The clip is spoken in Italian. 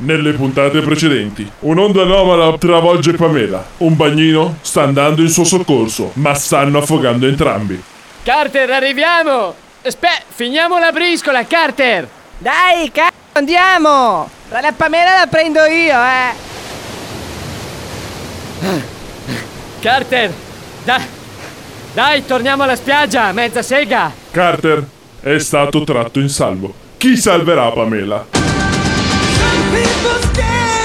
Nelle puntate precedenti, un'onda anomala travolge Pamela. Un bagnino sta andando in suo soccorso, ma stanno affogando entrambi. Carter, arriviamo! Aspetta, finiamo la briscola, Carter! Dai, c***o, andiamo! La Pamela la prendo io, eh! Carter, dai, dai, torniamo alla spiaggia, mezza sega! Carter è stato tratto in salvo. Chi salverà Pamela? People stand.